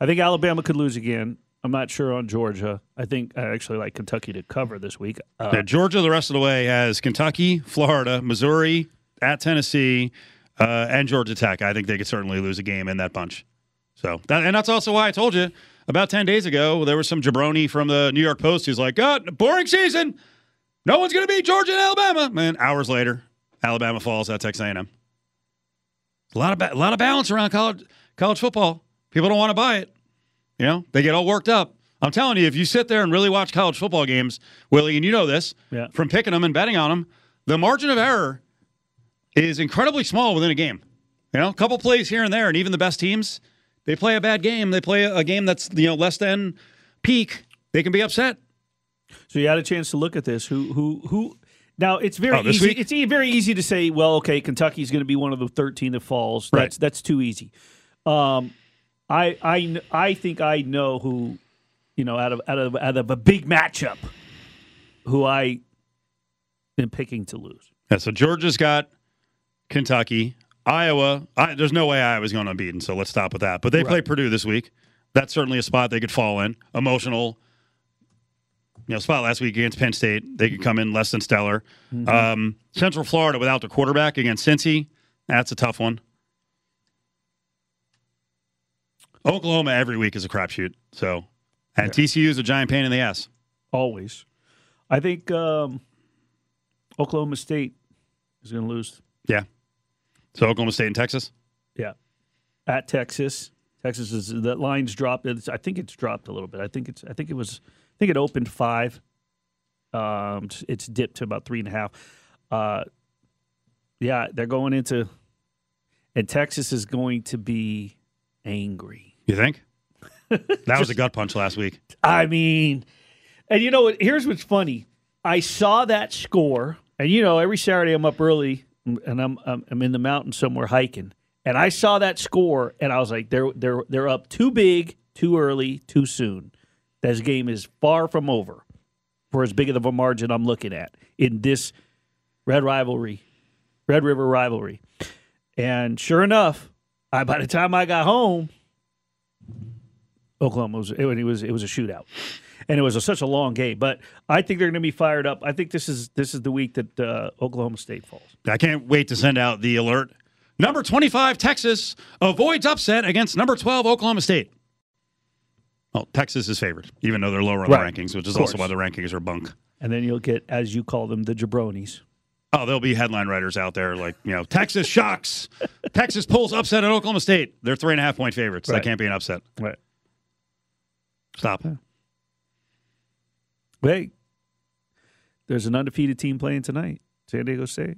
I think Alabama could lose again. I'm not sure on Georgia. I think I actually like Kentucky to cover this week. Uh, Georgia, the rest of the way, has Kentucky, Florida, Missouri, at Tennessee, uh, and Georgia Tech. I think they could certainly lose a game in that bunch. So, that, and that's also why I told you about ten days ago there was some jabroni from the New York Post who's like, "God, boring season. No one's going to beat Georgia and Alabama." Man, hours later, Alabama falls at Texas A&M. A lot of ba- a lot of balance around college college football. People don't want to buy it. You know, they get all worked up. I'm telling you, if you sit there and really watch college football games, Willie, and you know this Yeah. from picking them and betting on them, the margin of error is incredibly small within a game. You know, a couple plays here and there, and even the best teams, they play a bad game. They play a, game that's you know less than peak. They can be upset. so you had a chance to look at this. Who who who? Now it's very Oh, easy. week? It's very easy to say, well, okay, Kentucky's going to be one of the 13 that falls. Right. That's that's too easy. Um, I I I think I know who, you know, out of out of out of a big matchup, who I am picking to lose. Yeah, so Georgia's got Kentucky, Iowa. I, there's no way Iowa's going unbeaten, so let's stop with that. But they play Purdue this week. That's certainly a spot they could fall in. Emotional, you know, spot last week against Penn State. They could come in less than stellar. Um, Central Florida without the quarterback against Cincy. That's a tough one. Oklahoma every week is a crapshoot. So, and TCU is a giant pain in the ass. Always, I think um, Oklahoma State is going to lose. Yeah. So Oklahoma State and Texas. Yeah, at Texas. Texas is that line's dropped. It's, I think it's dropped a little bit. I think it's. I think it was. I think it opened five. Um, it's- it's dipped to about three and a half. Uh, yeah, they're going into, and Texas is going to be angry. You think? That was a gut punch last week. I mean, and you know what? Here's what's funny. I saw that score, and you know, every Saturday I'm up early, and I'm I'm, I'm in the mountains somewhere hiking, and I saw that score, and I was like, they're they're they're up too big, too early, too soon. This game is far from over for as big of a margin I'm looking at in this red rivalry, Red River rivalry, and sure enough, I by the time I got home. Oklahoma was it, was it was a shootout, and it was a, such a long game. But I think they're going to be fired up. I think this is this is the week that uh, Oklahoma State falls. I can't wait to send out the alert. Number 25, Texas avoids upset against number 12, Oklahoma State. Well, Texas is favored, even though they're lower on Right. the rankings, which is also why the rankings are bunk. And then you'll get, as you call them, the jabronis. Oh, there'll be headline writers out there like, you know, Texas shocks. Texas pulls upset at Oklahoma State. They're three and a half point favorites. That can't be an upset. Right. Stop. Wait, there's an undefeated team playing tonight. San Diego State.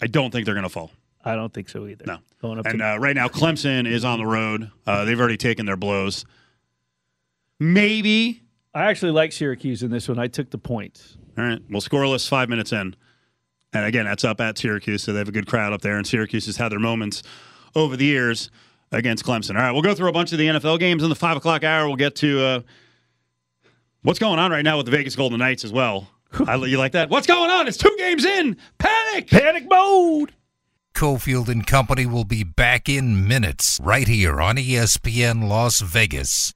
I don't think they're going to fall. I don't think so either. No. Going up And to uh, right now, Clemson is on the road. Uh, they've already taken their blows. Maybe. I actually like Syracuse in this one. I took the points. All right. Well, scoreless five minutes in. And again, that's up at Syracuse, so they have a good crowd up there. And Syracuse has had their moments over the years against Clemson. All right, we'll go through a bunch of the NFL games in the five o'clock hour. We'll get to uh, what's going on right now with the Vegas Golden Knights as well. I, you like that? What's going on? It's two games in. Panic! Panic mode. Cofield and Company will be back in minutes right here on ESPN Las Vegas.